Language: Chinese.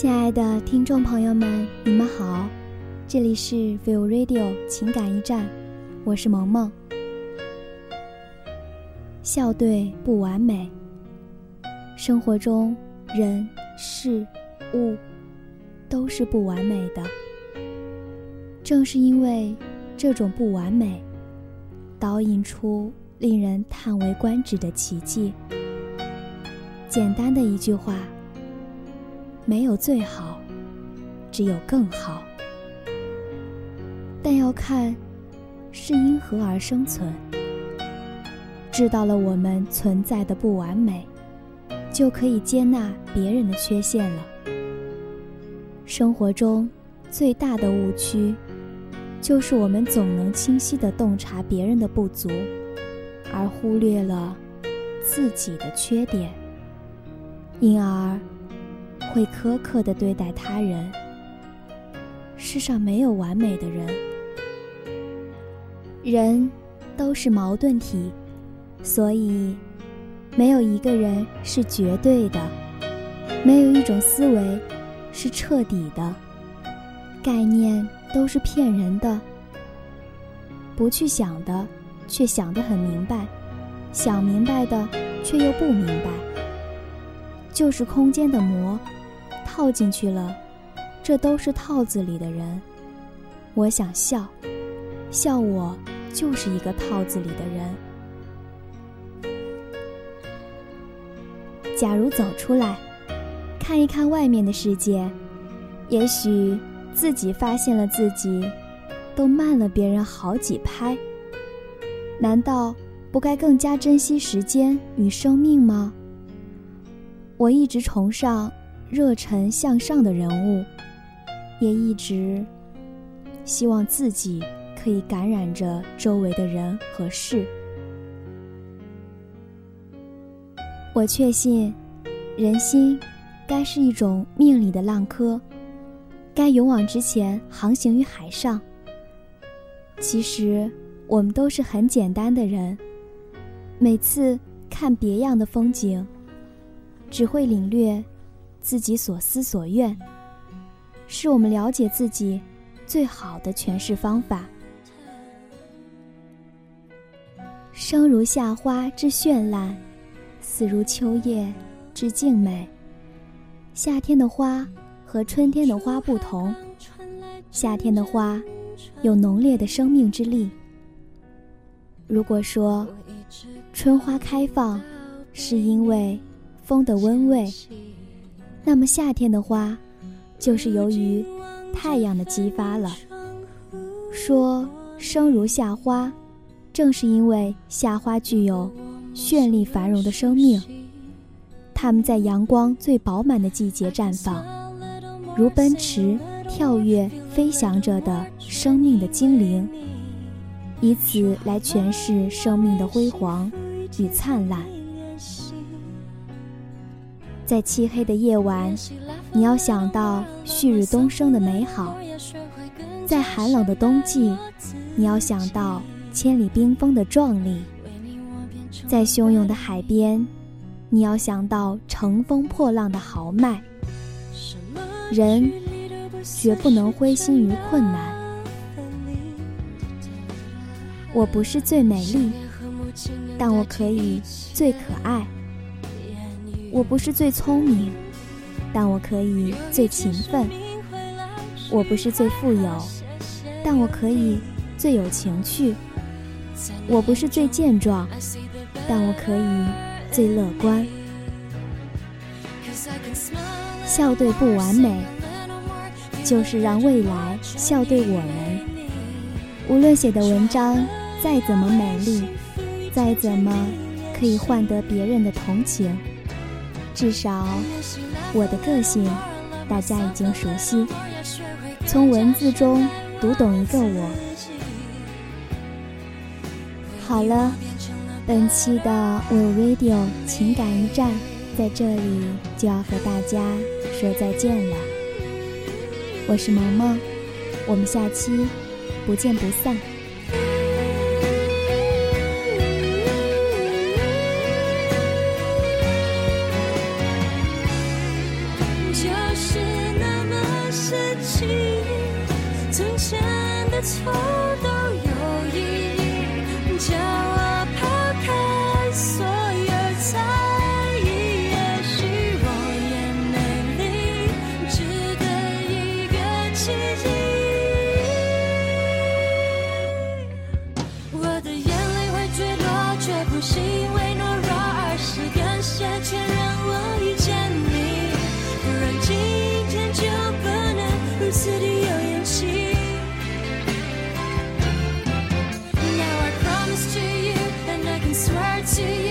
亲爱的听众朋友们，你们好，这里是 Feel Radio 情感驿站，我是萌萌。笑对不完美，生活中人事物都是不完美的。正是因为这种不完美，导引出令人叹为观止的奇迹。简单的一句话。没有最好，只有更好。但要看是因何而生存。知道了我们存在的不完美，就可以接纳别人的缺陷了。生活中最大的误区，就是我们总能清晰地洞察别人的不足，而忽略了自己的缺点，因而。会苛刻的对待他人。世上没有完美的人，人都是矛盾体，所以没有一个人是绝对的，没有一种思维是彻底的，概念都是骗人的。不去想的，却想得很明白；想明白的，却又不明白，就是空间的魔。套进去了，这都是套子里的人。我想笑，笑我就是一个套子里的人。假如走出来，看一看外面的世界，也许自己发现了自己都慢了别人好几拍。难道不该更加珍惜时间与生命吗？我一直崇尚。热忱向上的人物，也一直希望自己可以感染着周围的人和事。我确信，人心该是一种命里的浪科，该勇往直前，航行于海上。其实，我们都是很简单的人，每次看别样的风景，只会领略。自己所思所愿，是我们了解自己最好的诠释方法。生如夏花之绚烂，死如秋叶之静美。夏天的花和春天的花不同，夏天的花有浓烈的生命之力。如果说春花开放是因为风的温味。那么夏天的花，就是由于太阳的激发了。说生如夏花，正是因为夏花具有绚丽繁荣的生命。它们在阳光最饱满的季节绽放，如奔驰、跳跃、飞翔着的生命的精灵，以此来诠释生命的辉煌与灿烂。在漆黑的夜晚，你要想到旭日东升的美好；在寒冷的冬季，你要想到千里冰封的壮丽；在汹涌的海边，你要想到乘风破浪的豪迈。人绝不能灰心于困难。我不是最美丽，但我可以最可爱。我不是最聪明，但我可以最勤奋；我不是最富有，但我可以最有情趣；我不是最健壮，但我可以最乐观。笑对不完美，就是让未来笑对我们。无论写的文章再怎么美丽，再怎么可以换得别人的同情。至少，我的个性大家已经熟悉，从文字中读懂一个我。好了，本期的 Will Radio 情感驿站在这里就要和大家说再见了。我是萌萌，我们下期不见不散。错都有意义，将我抛开所有猜疑，也许我也美丽，值得一个奇迹。我的眼泪会坠落，却不心 to you，